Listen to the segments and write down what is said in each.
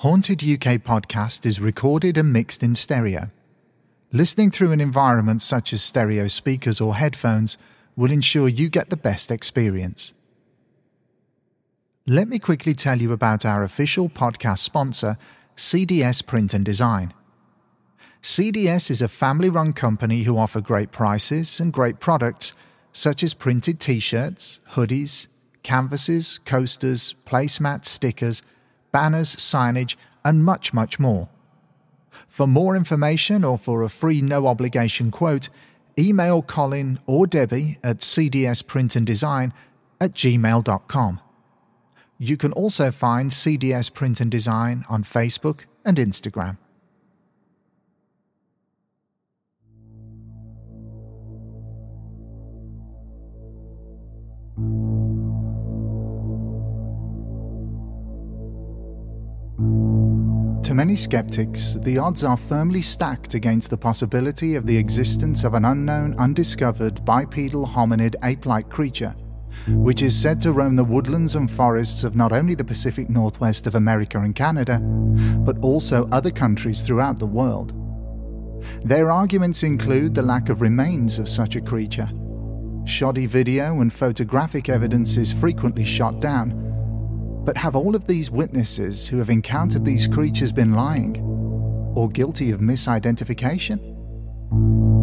Haunted UK podcast is recorded and mixed in stereo. Listening through an environment such as stereo speakers or headphones will ensure you get the best experience. Let me quickly tell you about our official podcast sponsor, CDS Print and Design. CDS is a family run company who offer great prices and great products such as printed t shirts, hoodies, canvases, coasters, placemats, stickers banners, signage, and much, much more. For more information or for a free no obligation quote, email Colin or Debbie at cdsprintanddesign at gmail.com. You can also find CDS Print and Design on Facebook and Instagram. To many skeptics, the odds are firmly stacked against the possibility of the existence of an unknown, undiscovered bipedal hominid ape like creature, which is said to roam the woodlands and forests of not only the Pacific Northwest of America and Canada, but also other countries throughout the world. Their arguments include the lack of remains of such a creature. Shoddy video and photographic evidence is frequently shot down but have all of these witnesses who have encountered these creatures been lying or guilty of misidentification?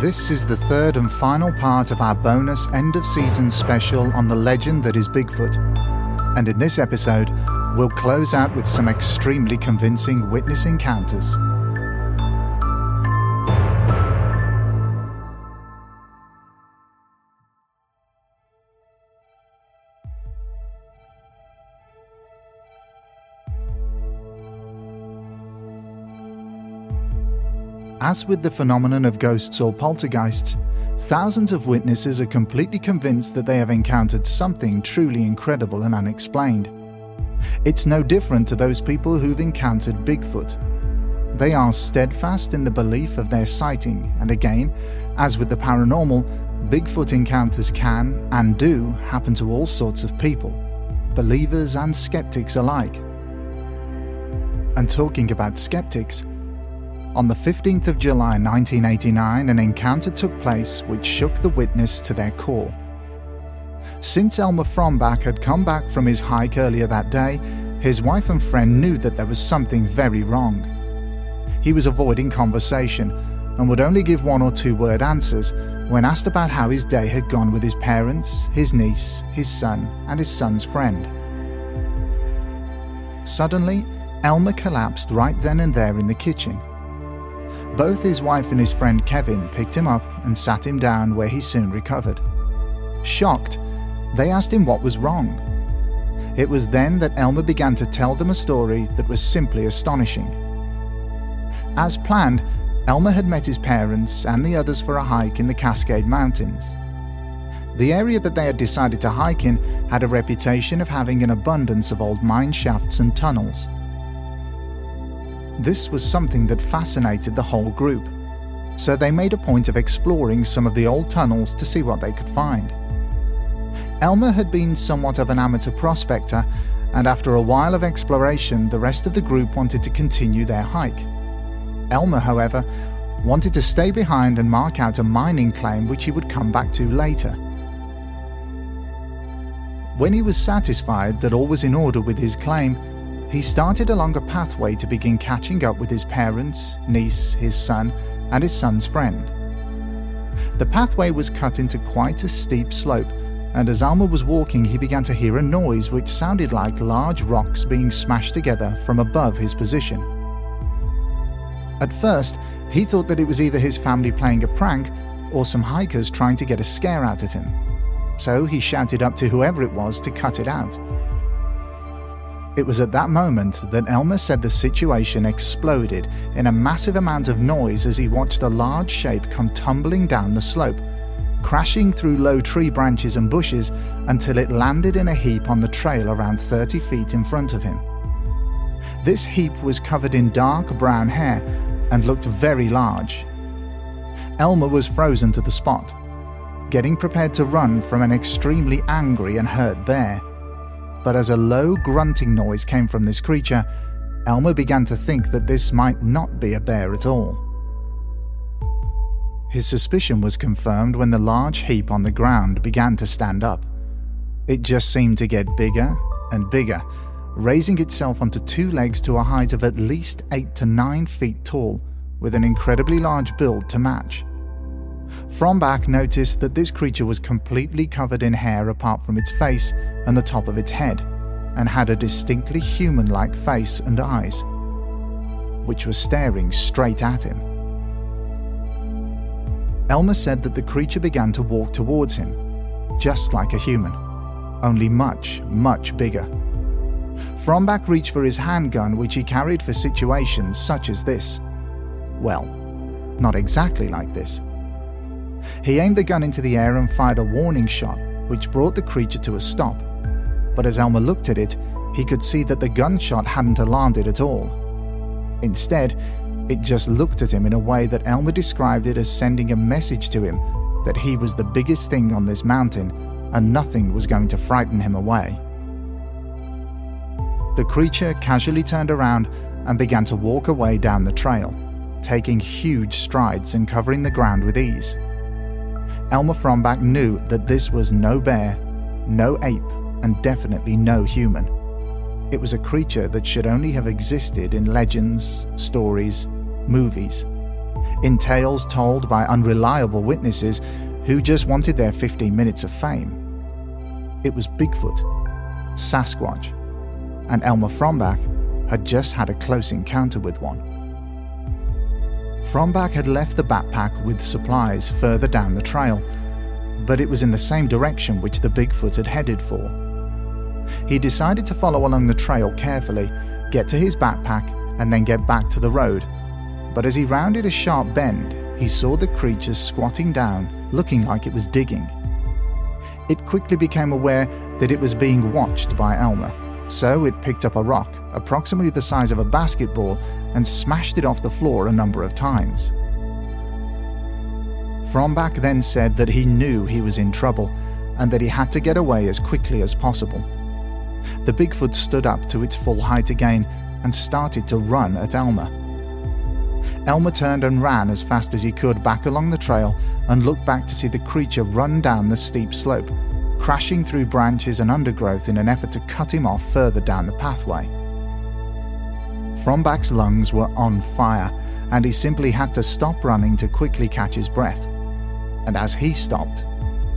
This is the third and final part of our bonus end of season special on the legend that is Bigfoot. And in this episode, we'll close out with some extremely convincing witness encounters. As with the phenomenon of ghosts or poltergeists, thousands of witnesses are completely convinced that they have encountered something truly incredible and unexplained. It's no different to those people who've encountered Bigfoot. They are steadfast in the belief of their sighting, and again, as with the paranormal, Bigfoot encounters can and do happen to all sorts of people, believers and skeptics alike. And talking about skeptics, on the 15th of July 1989, an encounter took place which shook the witness to their core. Since Elmer Frombach had come back from his hike earlier that day, his wife and friend knew that there was something very wrong. He was avoiding conversation and would only give one or two word answers when asked about how his day had gone with his parents, his niece, his son, and his son's friend. Suddenly, Elmer collapsed right then and there in the kitchen both his wife and his friend Kevin picked him up and sat him down where he soon recovered. Shocked, they asked him what was wrong. It was then that Elmer began to tell them a story that was simply astonishing. As planned, Elmer had met his parents and the others for a hike in the Cascade Mountains. The area that they had decided to hike in had a reputation of having an abundance of old mine shafts and tunnels. This was something that fascinated the whole group, so they made a point of exploring some of the old tunnels to see what they could find. Elmer had been somewhat of an amateur prospector, and after a while of exploration, the rest of the group wanted to continue their hike. Elmer, however, wanted to stay behind and mark out a mining claim which he would come back to later. When he was satisfied that all was in order with his claim, he started along a pathway to begin catching up with his parents, niece, his son, and his son's friend. The pathway was cut into quite a steep slope, and as Elmer was walking, he began to hear a noise which sounded like large rocks being smashed together from above his position. At first, he thought that it was either his family playing a prank or some hikers trying to get a scare out of him. So he shouted up to whoever it was to cut it out. It was at that moment that Elmer said the situation exploded in a massive amount of noise as he watched a large shape come tumbling down the slope, crashing through low tree branches and bushes until it landed in a heap on the trail around 30 feet in front of him. This heap was covered in dark brown hair and looked very large. Elmer was frozen to the spot, getting prepared to run from an extremely angry and hurt bear but as a low grunting noise came from this creature, Elmer began to think that this might not be a bear at all. His suspicion was confirmed when the large heap on the ground began to stand up. It just seemed to get bigger and bigger, raising itself onto two legs to a height of at least 8 to 9 feet tall, with an incredibly large build to match. Frombach noticed that this creature was completely covered in hair apart from its face and the top of its head, and had a distinctly human like face and eyes, which was staring straight at him. Elmer said that the creature began to walk towards him, just like a human, only much, much bigger. Frombach reached for his handgun, which he carried for situations such as this. Well, not exactly like this. He aimed the gun into the air and fired a warning shot, which brought the creature to a stop. But as Elmer looked at it, he could see that the gunshot hadn't alarmed it at all. Instead, it just looked at him in a way that Elmer described it as sending a message to him that he was the biggest thing on this mountain and nothing was going to frighten him away. The creature casually turned around and began to walk away down the trail, taking huge strides and covering the ground with ease. Elmer Frombach knew that this was no bear, no ape, and definitely no human. It was a creature that should only have existed in legends, stories, movies, in tales told by unreliable witnesses who just wanted their 15 minutes of fame. It was Bigfoot, Sasquatch, and Elmer Frombach had just had a close encounter with one. Frombach had left the backpack with supplies further down the trail, but it was in the same direction which the Bigfoot had headed for. He decided to follow along the trail carefully, get to his backpack, and then get back to the road. But as he rounded a sharp bend, he saw the creature squatting down, looking like it was digging. It quickly became aware that it was being watched by Elmer. So it picked up a rock, approximately the size of a basketball, and smashed it off the floor a number of times. Frombach then said that he knew he was in trouble and that he had to get away as quickly as possible. The Bigfoot stood up to its full height again and started to run at Elmer. Elmer turned and ran as fast as he could back along the trail and looked back to see the creature run down the steep slope crashing through branches and undergrowth in an effort to cut him off further down the pathway. Frombach's lungs were on fire, and he simply had to stop running to quickly catch his breath. And as he stopped,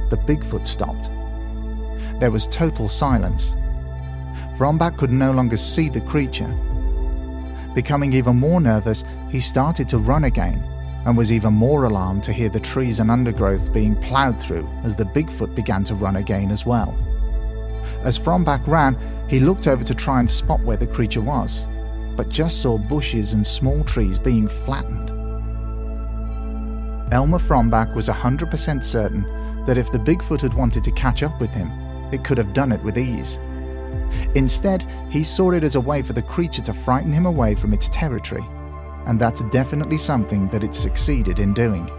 the Bigfoot stopped. There was total silence. Frombach could no longer see the creature. Becoming even more nervous, he started to run again and was even more alarmed to hear the trees and undergrowth being ploughed through as the Bigfoot began to run again as well. As Frombach ran, he looked over to try and spot where the creature was, but just saw bushes and small trees being flattened. Elmer Frombach was 100% certain that if the Bigfoot had wanted to catch up with him, it could have done it with ease. Instead, he saw it as a way for the creature to frighten him away from its territory and that's definitely something that it succeeded in doing.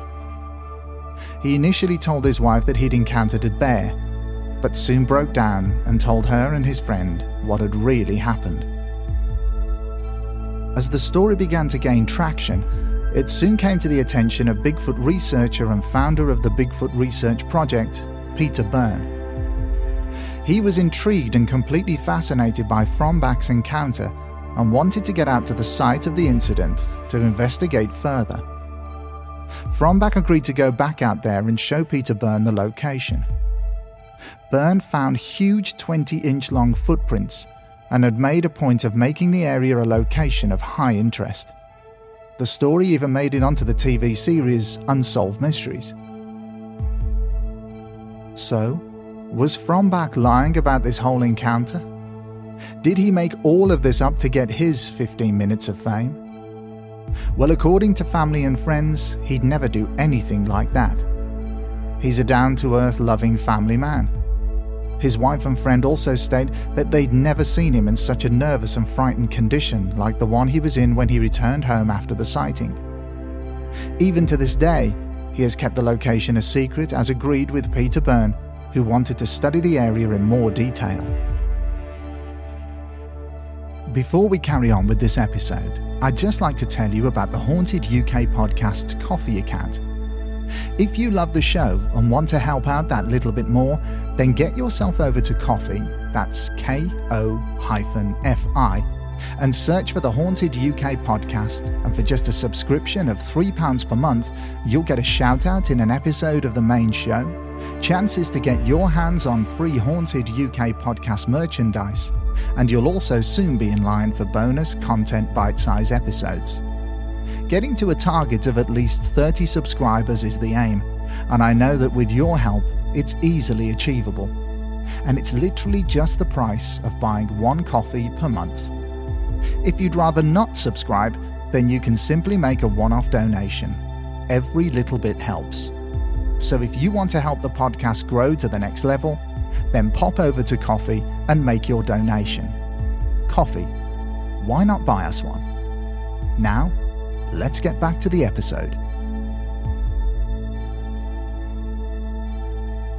He initially told his wife that he'd encountered a bear, but soon broke down and told her and his friend what had really happened. As the story began to gain traction, it soon came to the attention of Bigfoot researcher and founder of the Bigfoot Research Project, Peter Byrne. He was intrigued and completely fascinated by Frombach's encounter and wanted to get out to the site of the incident to investigate further. Frombach agreed to go back out there and show Peter Byrne the location. Byrne found huge 20 inch long footprints and had made a point of making the area a location of high interest. The story even made it onto the TV series Unsolved Mysteries. So, was Frombach lying about this whole encounter? Did he make all of this up to get his 15 minutes of fame? Well, according to family and friends, he'd never do anything like that. He's a down to earth, loving family man. His wife and friend also state that they'd never seen him in such a nervous and frightened condition like the one he was in when he returned home after the sighting. Even to this day, he has kept the location a secret as agreed with Peter Byrne, who wanted to study the area in more detail. Before we carry on with this episode, I'd just like to tell you about the Haunted UK Podcast's Ko-fi account. If you love the show and want to help out that little bit more, then get yourself over to Ko-fi, that's K O F I, and search for the Haunted UK podcast. And for just a subscription of £3 per month, you'll get a shout out in an episode of the main show, chances to get your hands on free Haunted UK podcast merchandise, and you'll also soon be in line for bonus content bite size episodes. Getting to a target of at least 30 subscribers is the aim, and I know that with your help, it's easily achievable. And it's literally just the price of buying one coffee per month. If you'd rather not subscribe, then you can simply make a one off donation. Every little bit helps. So if you want to help the podcast grow to the next level, then pop over to Ko-fi and make your donation. Ko-fi. Why not buy us one? Now, let's get back to the episode.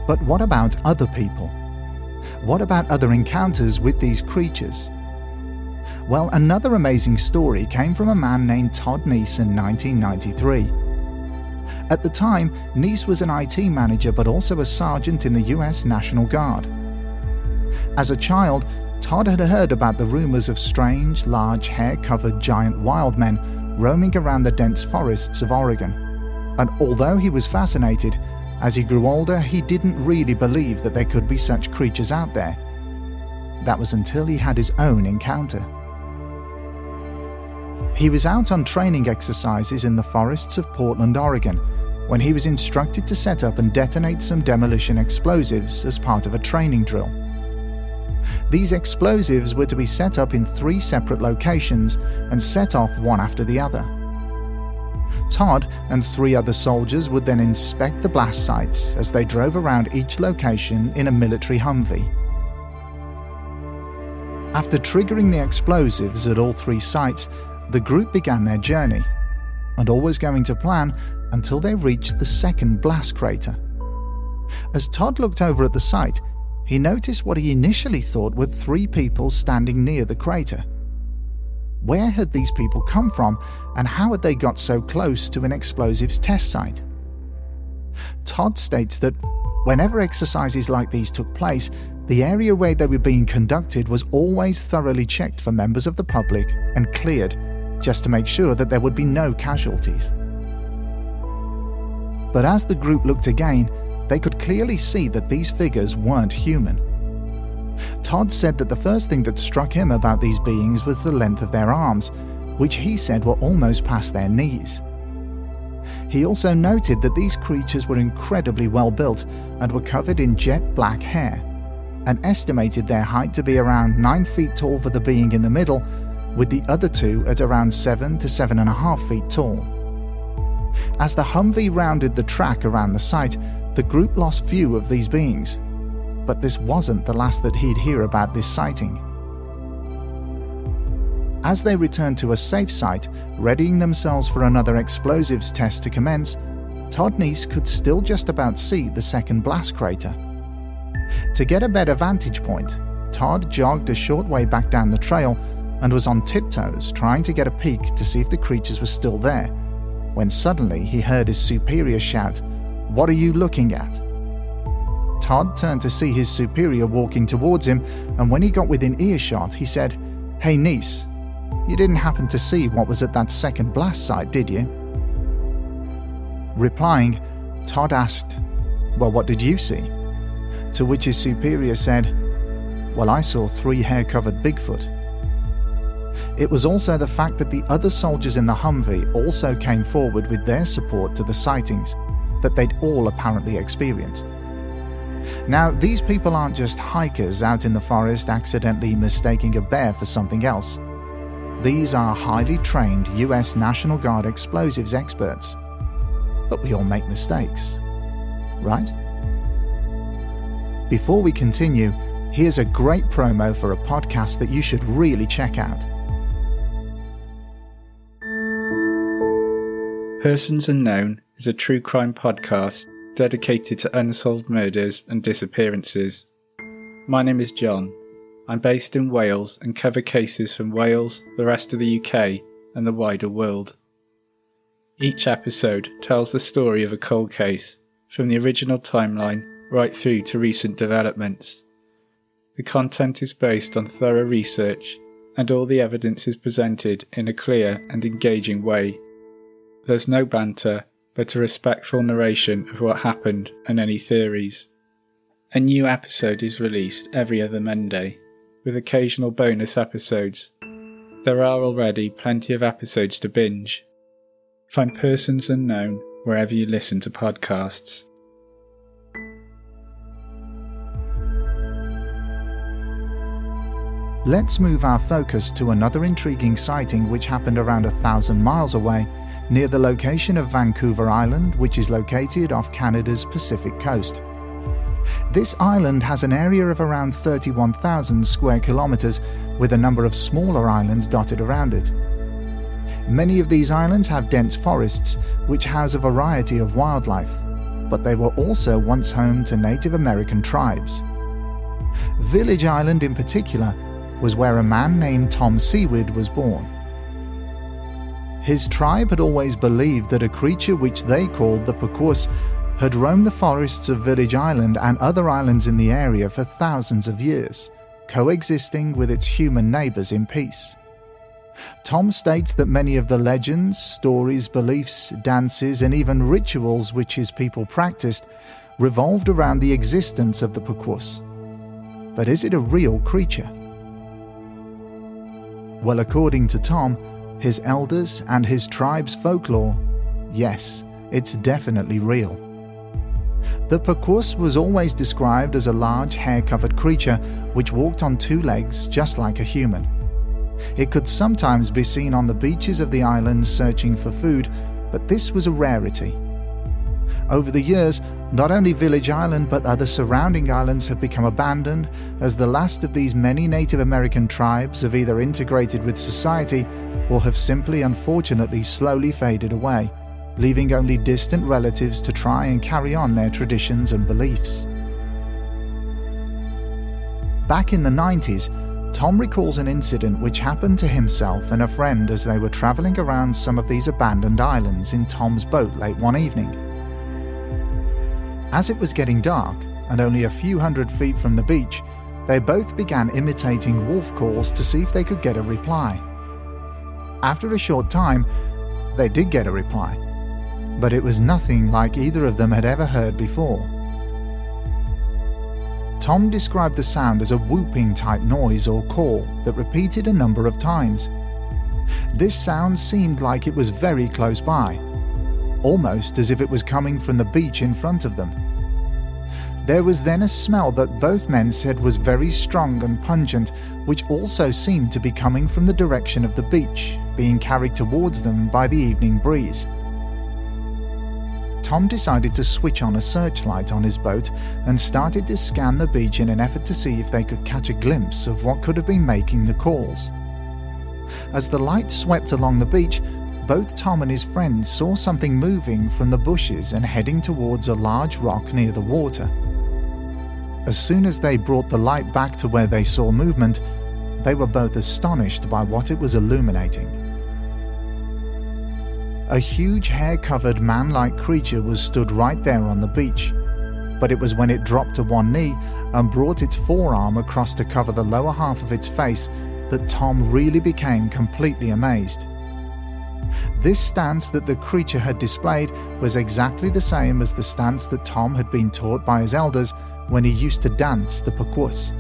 But what about other people? What about other encounters with these creatures? Well, another amazing story came from a man named Todd Neiss in 1993. At the time, Neiss was an IT manager but also a sergeant in the US National Guard. As a child, Todd had heard about the rumors of strange, large, hair covered giant wild men roaming around the dense forests of Oregon. And although he was fascinated, as he grew older, he didn't really believe that there could be such creatures out there. That was until he had his own encounter. He was out on training exercises in the forests of Portland, Oregon, when he was instructed to set up and detonate some demolition explosives as part of a training drill. These explosives were to be set up in three separate locations and set off one after the other. Todd and three other soldiers would then inspect the blast sites as they drove around each location in a military Humvee. After triggering the explosives at all three sites, the group began their journey, and all was going to plan until they reached the second blast crater. As Todd looked over at the site, he noticed what he initially thought were three people standing near the crater. Where had these people come from, and how had they got so close to an explosives test site? Todd states that whenever exercises like these took place, the area where they were being conducted was always thoroughly checked for members of the public and cleared, just to make sure that there would be no casualties. But as the group looked again, they could clearly see that these figures weren't human. Todd said that the first thing that struck him about these beings was the length of their arms, which he said were almost past their knees. He also noted that these creatures were incredibly well built and were covered in jet black hair, and estimated their height to be around 9 feet tall for the being in the middle, with the other two at around 7 to 7.5 feet tall. As the Humvee rounded the track around the site, the group lost view of these beings, but this wasn't the last that he'd hear about this sighting. As they returned to a safe site, readying themselves for another explosives test to commence, Todd Neiss could still just about see the second blast crater. To get a better vantage point, Todd jogged a short way back down the trail and was on tiptoes trying to get a peek to see if the creatures were still there, when suddenly he heard his superior shout, what are you looking at? Todd turned to see his superior walking towards him, and when he got within earshot, he said, Hey, Neiss, you didn't happen to see what was at that second blast site, did you? Replying, Todd asked, Well, what did you see? To which his superior said, Well, I saw three hair covered Bigfoot. It was also the fact that the other soldiers in the Humvee also came forward with their support to the sightings that they'd all apparently experienced. Now, these people aren't just hikers out in the forest accidentally mistaking a bear for something else. These are highly trained US National Guard explosives experts. But we all make mistakes, right? Before we continue, here's a great promo for a podcast that you should really check out. Persons Unknown is a true crime podcast dedicated to unsolved murders and disappearances. My name is John. I'm based in Wales and cover cases from Wales, the rest of the UK, and the wider world. Each episode tells the story of a cold case, from the original timeline right through to recent developments. The content is based on thorough research, and all the evidence is presented in a clear and engaging way. There's no banter, but a respectful narration of what happened and any theories. A new episode is released every other Monday, with occasional bonus episodes. There are already plenty of episodes to binge. Find Persons Unknown wherever you listen to podcasts. Let's move our focus to another intriguing sighting which happened around a thousand miles away, near the location of Vancouver Island, which is located off Canada's Pacific coast. This island has an area of around 31,000 square kilometres, with a number of smaller islands dotted around it. Many of these islands have dense forests, which house a variety of wildlife, but they were also once home to Native American tribes. Village Island, in particular, was where a man named Tom Sewid was born. His tribe had always believed that a creature which they called the Pequot had roamed the forests of Village Island and other islands in the area for thousands of years, coexisting with its human neighbours in peace. Tom states that many of the legends, stories, beliefs, dances, and even rituals which his people practiced revolved around the existence of the Pequot. But is it a real creature? Well, according to Tom, his elders, and his tribe's folklore, yes, it's definitely real. The Pequot was always described as a large hair covered creature which walked on two legs just like a human. It could sometimes be seen on the beaches of the islands searching for food, but this was a rarity. Over the years, not only Village Island but other surrounding islands have become abandoned as the last of these many Native American tribes have either integrated with society or have simply unfortunately slowly faded away, leaving only distant relatives to try and carry on their traditions and beliefs. Back in the 90s, Tom recalls an incident which happened to himself and a friend as they were travelling around some of these abandoned islands in Tom's boat late one evening. As it was getting dark, and only a few hundred feet from the beach, they both began imitating wolf calls to see if they could get a reply. After a short time, they did get a reply, but it was nothing like either of them had ever heard before. Tom described the sound as a whooping type noise or call that repeated a number of times. This sound seemed like it was very close by, almost as if it was coming from the beach in front of them. There was then a smell that both men said was very strong and pungent, which also seemed to be coming from the direction of the beach, being carried towards them by the evening breeze. Tom decided to switch on a searchlight on his boat and started to scan the beach in an effort to see if they could catch a glimpse of what could have been making the calls. As the light swept along the beach, both Tom and his friends saw something moving from the bushes and heading towards a large rock near the water. As soon as they brought the light back to where they saw movement, they were both astonished by what it was illuminating. A huge hair covered man like creature was stood right there on the beach, but it was when it dropped to one knee and brought its forearm across to cover the lower half of its face that Tom really became completely amazed. This stance that the creature had displayed was exactly the same as the stance that Tom had been taught by his elders when he used to dance the pakwus.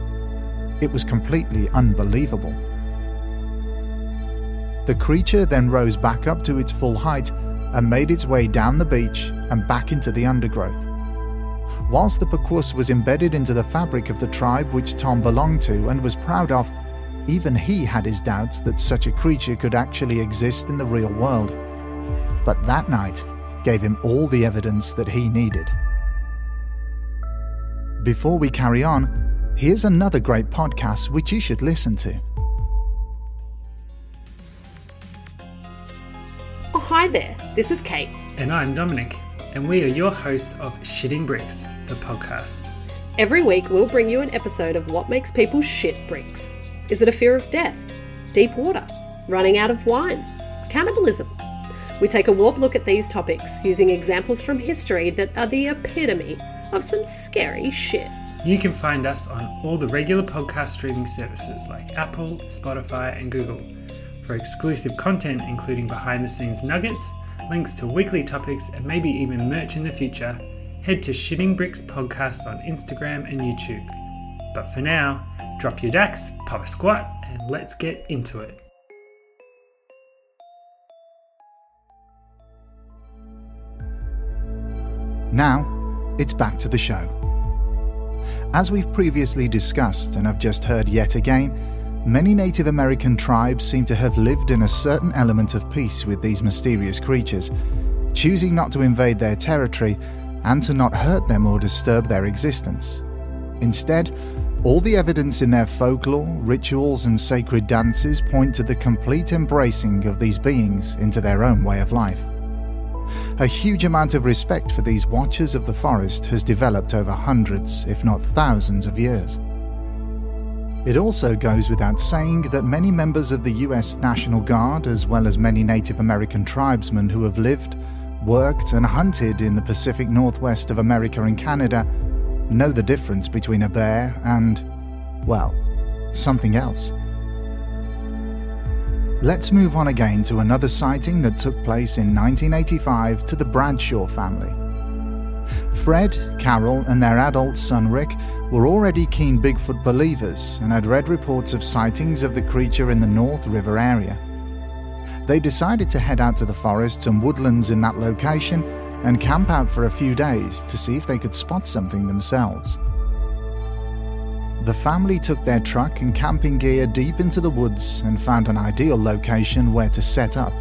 It was completely unbelievable. The creature then rose back up to its full height and made its way down the beach and back into the undergrowth. Whilst the pakwus was embedded into the fabric of the tribe which Tom belonged to and was proud of, even he had his doubts that such a creature could actually exist in the real world. But that night gave him all the evidence that he needed. Before we carry on, here's another great podcast which you should listen to. Oh, hi there. This is Kate. And I'm Dominic, and we are your hosts of Shitting Bricks, the podcast. Every week, we'll bring you an episode of what makes people shit bricks. Is it a fear of death? Deep water? Running out of wine? Cannibalism? We take a warp look at these topics using examples from history that are the epitome of some scary shit. You can find us on all the regular podcast streaming services like Apple, Spotify, and Google. For exclusive content, including behind the scenes nuggets, links to weekly topics, and maybe even merch in the future, head to Shitting Bricks Podcast on Instagram and YouTube. But for now, drop your dacks, pop a squat, and let's get into it. Now, it's back to the show. As we've previously discussed and have just heard yet again, many Native American tribes seem to have lived in a certain element of peace with these mysterious creatures, choosing not to invade their territory and to not hurt them or disturb their existence. Instead, all the evidence in their folklore, rituals, and sacred dances point to the complete embracing of these beings into their own way of life. A huge amount of respect for these watchers of the forest has developed over hundreds, if not thousands, of years. It also goes without saying that many members of the US National Guard, as well as many Native American tribesmen who have lived, worked, and hunted in the Pacific Northwest of America and Canada, know the difference between a bear and, well, something else. Let's move on again to another sighting that took place in 1985 to the Bradshaw family. Fred, Carol, and their adult son Rick were already keen Bigfoot believers and had read reports of sightings of the creature in the North River area. They decided to head out to the forests and woodlands in that location and camp out for a few days to see if they could spot something themselves. The family took their truck and camping gear deep into the woods and found an ideal location where to set up.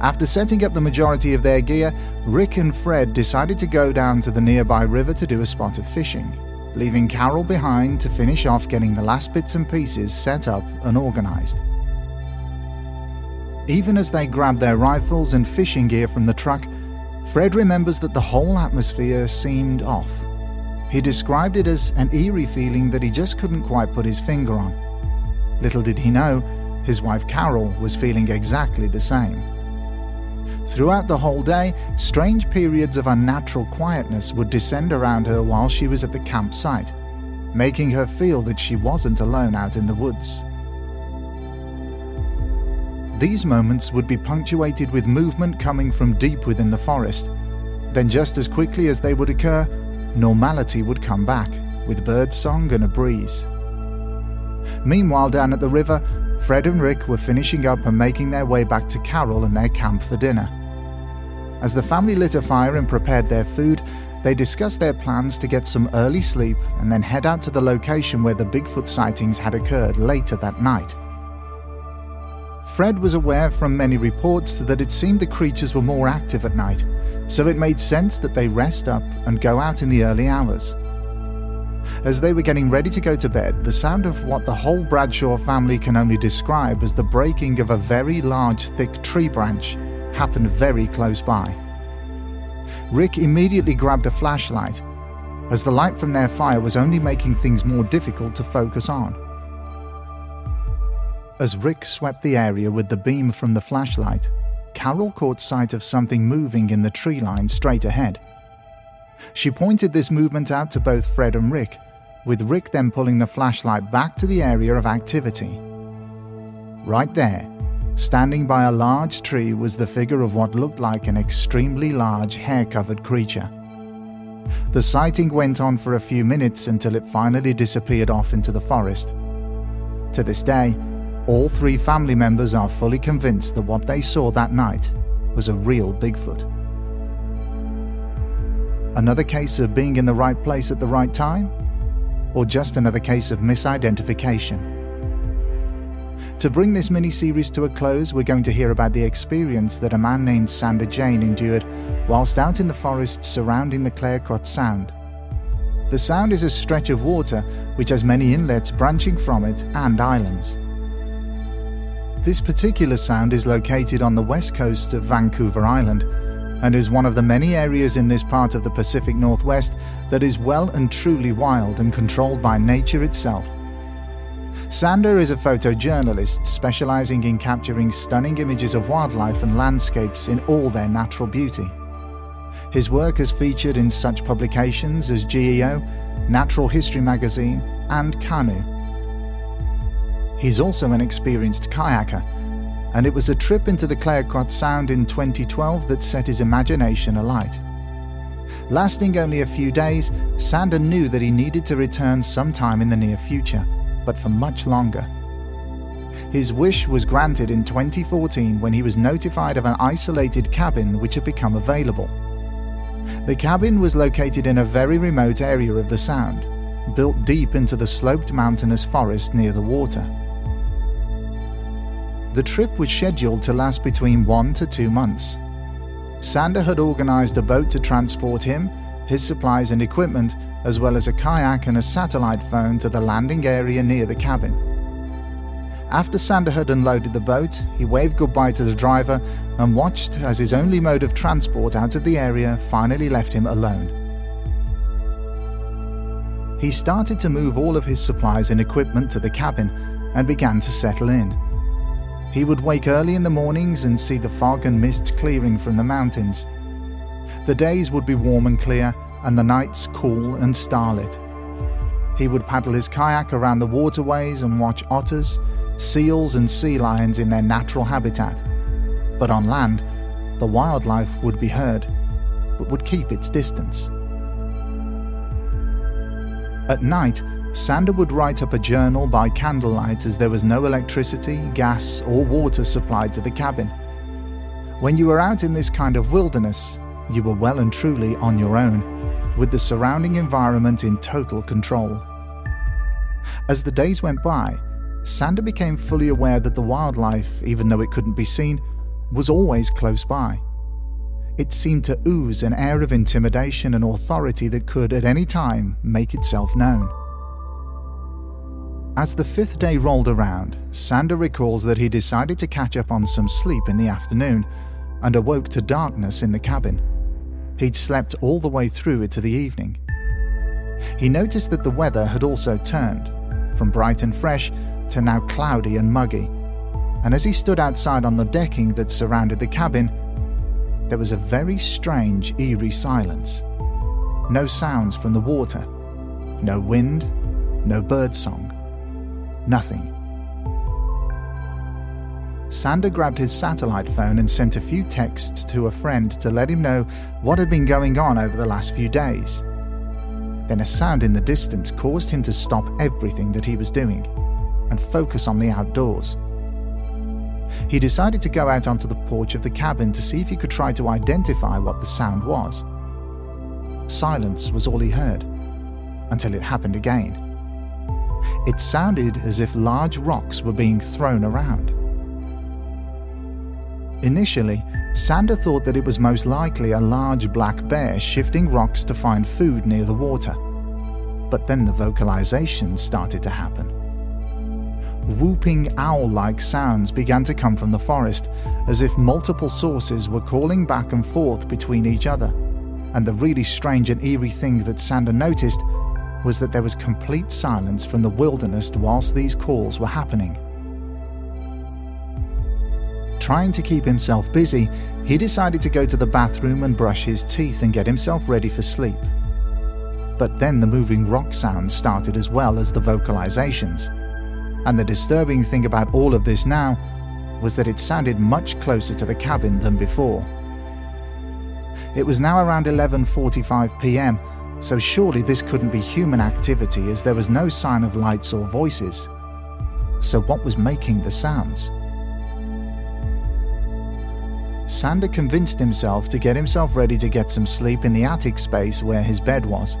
After setting up the majority of their gear, Rick and Fred decided to go down to the nearby river to do a spot of fishing, leaving Carol behind to finish off getting the last bits and pieces set up and organized. Even as they grabbed their rifles and fishing gear from the truck, Fred remembers that the whole atmosphere seemed off. He described it as an eerie feeling that he just couldn't quite put his finger on. Little did he know, his wife Carol was feeling exactly the same. Throughout the whole day, strange periods of unnatural quietness would descend around her while she was at the campsite, making her feel that she wasn't alone out in the woods. These moments would be punctuated with movement coming from deep within the forest. Then, just as quickly as they would occur, normality would come back, with birdsong and a breeze. Meanwhile, down at the river, Fred and Rick were finishing up and making their way back to Carol and their camp for dinner. As the family lit a fire and prepared their food, they discussed their plans to get some early sleep and then head out to the location where the Bigfoot sightings had occurred later that night. Fred was aware from many reports that it seemed the creatures were more active at night, so it made sense that they rest up and go out in the early hours. As they were getting ready to go to bed, the sound of what the whole Bradshaw family can only describe as the breaking of a very large, thick tree branch happened very close by. Rick immediately grabbed a flashlight, as the light from their fire was only making things more difficult to focus on. As Rick swept the area with the beam from the flashlight, Carol caught sight of something moving in the tree line straight ahead. She pointed this movement out to both Fred and Rick, with Rick then pulling the flashlight back to the area of activity. Right there, standing by a large tree was the figure of what looked like an extremely large hair covered creature. The sighting went on for a few minutes until it finally disappeared off into the forest. To this day, all three family members are fully convinced that what they saw that night was a real Bigfoot. Another case of being in the right place at the right time? Or just another case of misidentification? To bring this mini series to a close, we're going to hear about the experience that a man named Sander Jane endured whilst out in the forest surrounding the Clayoquot Sound. The Sound is a stretch of water which has many inlets branching from it and islands. This particular sound is located on the west coast of Vancouver Island and is one of the many areas in this part of the Pacific Northwest that is well and truly wild and controlled by nature itself. Sander is a photojournalist specializing in capturing stunning images of wildlife and landscapes in all their natural beauty. His work has featured in such publications as GEO, Natural History magazine, and Canoe. He's also an experienced kayaker, and it was a trip into the Clayoquot Sound in 2012 that set his imagination alight. Lasting only a few days, Sander knew that he needed to return sometime in the near future but for much longer. His wish was granted in 2014 when he was notified of an isolated cabin which had become available. The cabin was located in a very remote area of the Sound, built deep into the sloped mountainous forest near the water. The trip was scheduled to last between one to two months. Sander had organized a boat to transport him, his supplies and equipment, as well as a kayak and a satellite phone to the landing area near the cabin. After Sander had unloaded the boat, he waved goodbye to the driver and watched as his only mode of transport out of the area finally left him alone. He started to move all of his supplies and equipment to the cabin and began to settle in. He would wake early in the mornings and see the fog and mist clearing from the mountains. The days would be warm and clear, and the nights cool and starlit. He would paddle his kayak around the waterways and watch otters, seals, and sea lions in their natural habitat. But on land, the wildlife would be heard, but would keep its distance. At night, Sander would write up a journal by candlelight as there was no electricity, gas, or water supplied to the cabin. When you were out in this kind of wilderness, you were well and truly on your own with the surrounding environment in total control. As the days went by, Sander became fully aware that the wildlife, even though it couldn't be seen, was always close by. It seemed to ooze an air of intimidation and authority that could, at any time, make itself known. As the fifth day rolled around, Sander recalls that he decided to catch up on some sleep in the afternoon and awoke to darkness in the cabin. He'd slept all the way through it to the evening. He noticed that the weather had also turned, from bright and fresh to now cloudy and muggy, and as he stood outside on the decking that surrounded the cabin, there was a very strange, eerie silence. No sounds from the water, no wind, no birdsong, nothing. Sander grabbed his satellite phone and sent a few texts to a friend to let him know what had been going on over the last few days. Then a sound in the distance caused him to stop everything that he was doing and focus on the outdoors. He decided to go out onto the porch of the cabin to see if he could try to identify what the sound was. Silence was all he heard, until it happened again. It sounded as if large rocks were being thrown around. Initially, Sander thought that it was most likely a large black bear shifting rocks to find food near the water. But then the vocalizations started to happen. Whooping owl like sounds began to come from the forest, as if multiple sources were calling back and forth between each other. And the really strange and eerie thing that Sander noticed was that there was complete silence from the wilderness whilst these calls were happening. Trying to keep himself busy, he decided to go to the bathroom and brush his teeth and get himself ready for sleep. But then the moving rock sounds started as well as the vocalizations. And the disturbing thing about all of this now was that it sounded much closer to the cabin than before. It was now around 11:45 p.m., so surely this couldn't be human activity as there was no sign of lights or voices. So what was making the sounds? Sander convinced himself to get himself ready to get some sleep in the attic space where his bed was.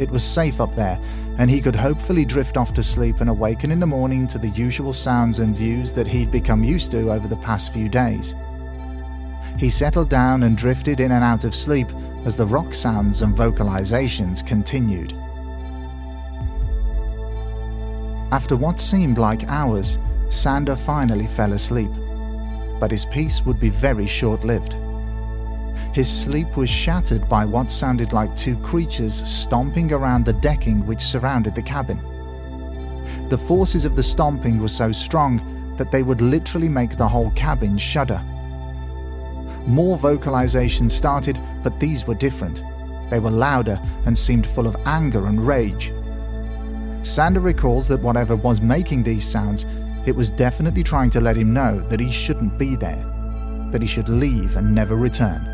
It was safe up there, and he could hopefully drift off to sleep and awaken in the morning to the usual sounds and views that he'd become used to over the past few days. He settled down and drifted in and out of sleep as the rock sounds and vocalizations continued. After what seemed like hours, Sander finally fell asleep, but his peace would be very short lived. His sleep was shattered by what sounded like two creatures stomping around the decking which surrounded the cabin. The forces of the stomping were so strong that they would literally make the whole cabin shudder. More vocalizations started, but these were different. They were louder and seemed full of anger and rage. Sander recalls that whatever was making these sounds, it was definitely trying to let him know that he shouldn't be there, that he should leave and never return.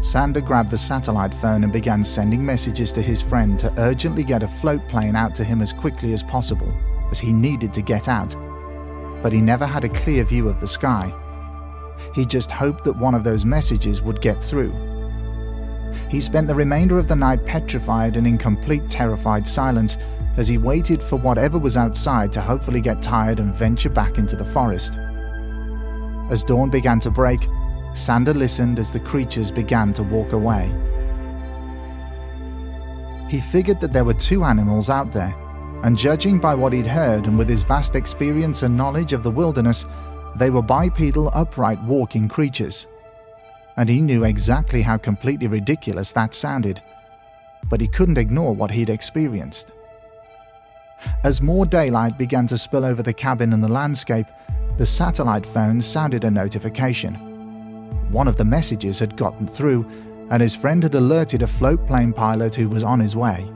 Sander grabbed the satellite phone and began sending messages to his friend to urgently get a float plane out to him as quickly as possible, as he needed to get out. But he never had a clear view of the sky. He just hoped that one of those messages would get through. He spent the remainder of the night petrified and in complete terrified silence as he waited for whatever was outside to hopefully get tired and venture back into the forest. As dawn began to break, Sander listened as the creatures began to walk away. He figured that there were two animals out there, and judging by what he'd heard and with his vast experience and knowledge of the wilderness, they were bipedal, upright walking creatures. And he knew exactly how completely ridiculous that sounded, but he couldn't ignore what he'd experienced. As more daylight began to spill over the cabin and the landscape, the satellite phone sounded a notification. One of the messages had gotten through, and his friend had alerted a float plane pilot who was on his way.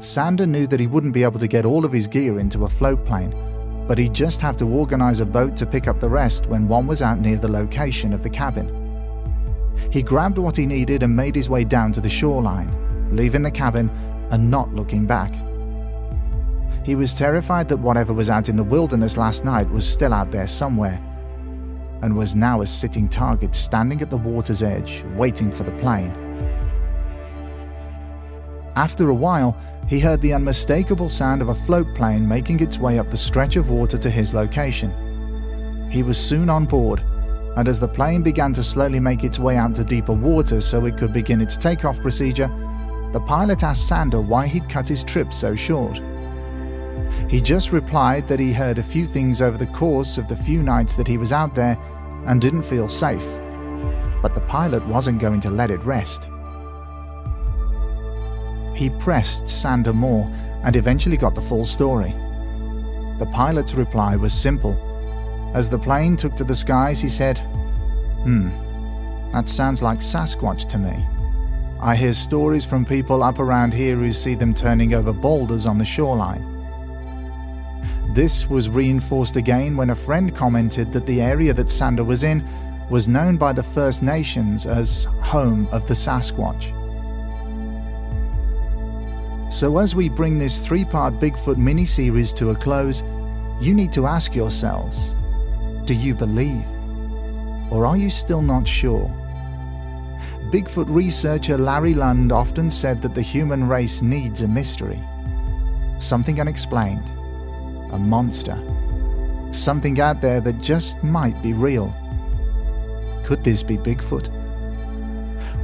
Sander knew that he wouldn't be able to get all of his gear into a float plane, but he'd just have to organize a boat to pick up the rest when one was out near the location of the cabin. He grabbed what he needed and made his way down to the shoreline, leaving the cabin and not looking back. He was terrified that whatever was out in the wilderness last night was still out there somewhere, and was now a sitting target standing at the water's edge, waiting for the plane. After a while, he heard the unmistakable sound of a float plane making its way up the stretch of water to his location. He was soon on board, and as the plane began to slowly make its way out to deeper water so it could begin its takeoff procedure, the pilot asked Sander why he'd cut his trip so short. He just replied that he heard a few things over the course of the few nights that he was out there and didn't feel safe. But the pilot wasn't going to let it rest. He pressed Sander more and eventually got the full story. The pilot's reply was simple. As the plane took to the skies, he said, Hmm, that sounds like Sasquatch to me. I hear stories from people up around here who see them turning over boulders on the shoreline. This was reinforced again when a friend commented that the area that Sander was in was known by the First Nations as home of the Sasquatch. So, as we bring this three part Bigfoot mini series to a close, you need to ask yourselves do you believe? Or are you still not sure? Bigfoot researcher Larry Lund often said that the human race needs a mystery. Something unexplained. A monster. Something out there that just might be real. Could this be Bigfoot?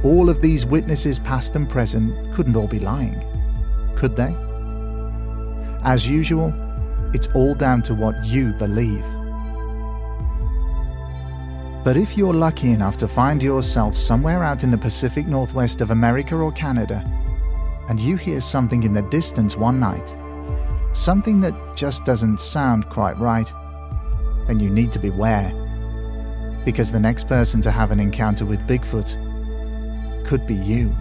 All of these witnesses, past and present, couldn't all be lying. Could they? As usual, it's all down to what you believe. But if you're lucky enough to find yourself somewhere out in the Pacific Northwest of America or Canada, and you hear something in the distance one night, something that just doesn't sound quite right, then you need to beware. Because the next person to have an encounter with Bigfoot could be you.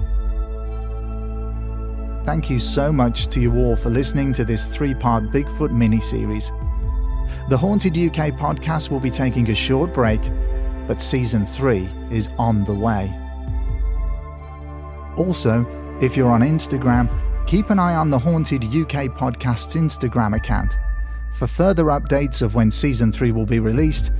Thank you so much to you all for listening to this three part Bigfoot mini series. The Haunted UK podcast will be taking a short break, but season 3 is on the way. Also, if you're on Instagram, keep an eye on the Haunted UK podcast's Instagram account for further updates of when season 3 will be released,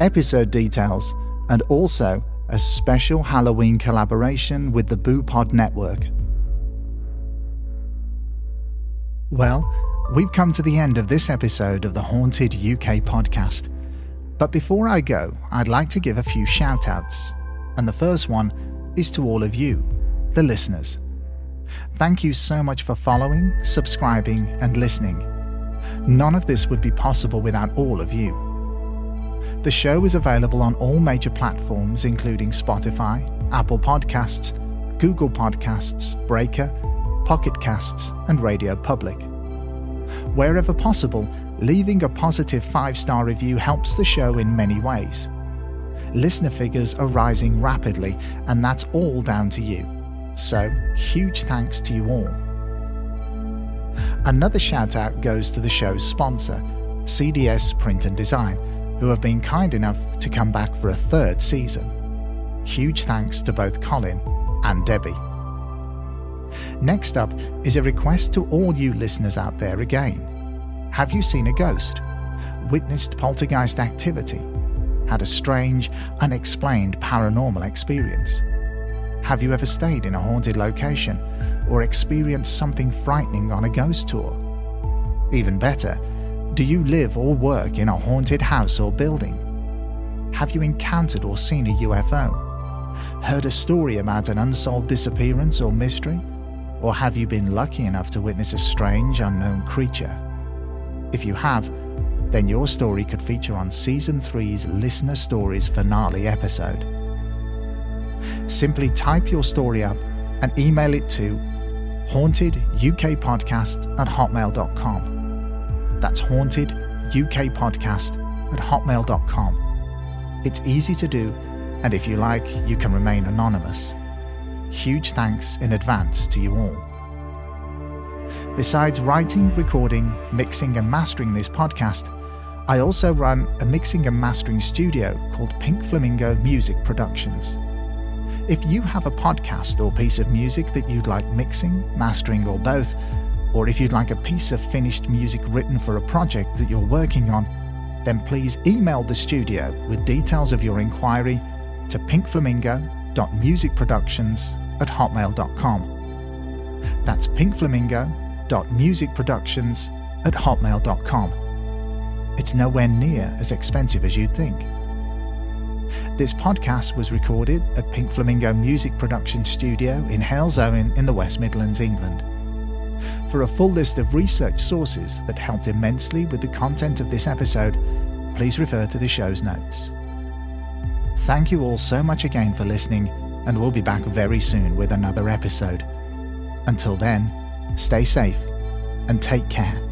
episode details, and also a special Halloween collaboration with the Boo Pod Network. Well, we've come to the end of this episode of the Haunted UK podcast. But before I go, I'd like to give a few shout outs. And the first one is to all of you, the listeners. Thank you so much for following, subscribing, and listening. None of this would be possible without all of you. The show is available on all major platforms, including Spotify, Apple Podcasts, Google Podcasts, Breaker, Pocket Casts, and Radio Public. Wherever possible, leaving a positive five star review helps the show in many ways. Listener figures are rising rapidly, and that's all down to you. So, huge thanks to you all. Another shout out goes to the show's sponsor, CDS Print and Design, who have been kind enough to come back for a third season. Huge thanks to both Colin and Debbie. Next up is a request to all you listeners out there again. Have you seen a ghost? Witnessed poltergeist activity? Had a strange, unexplained paranormal experience? Have you ever stayed in a haunted location or experienced something frightening on a ghost tour? Even better, do you live or work in a haunted house or building? Have you encountered or seen a UFO? Heard a story about an unsolved disappearance or mystery? Or have you been lucky enough to witness a strange, unknown creature? If you have, then your story could feature on Season 3's Listener Stories finale episode. Simply type your story up and email it to hauntedukpodcast at hotmail.com. That's hauntedukpodcast at hotmail.com. It's easy to do, and if you like, you can remain anonymous. Huge thanks in advance to you all. Besides writing, recording, mixing, and mastering this podcast, I also run a mixing and mastering studio called Pink Flamingo Music Productions. If you have a podcast or piece of music that you'd like mixing, mastering, or both, or if you'd like a piece of finished music written for a project that you're working on, then please email the studio with details of your inquiry to pinkflamingo.musicproductions at hotmail.com. That's pinkflamingo.musicproductions at hotmail.com. It's nowhere near as expensive as you'd think. This podcast was recorded at Pink Flamingo Music Production Studio in Halesowen in the West Midlands, England. For a full list of research sources that helped immensely with the content of this episode, please refer to the show's notes. Thank you all so much again for listening and we'll be back very soon with another episode. Until then, stay safe and take care.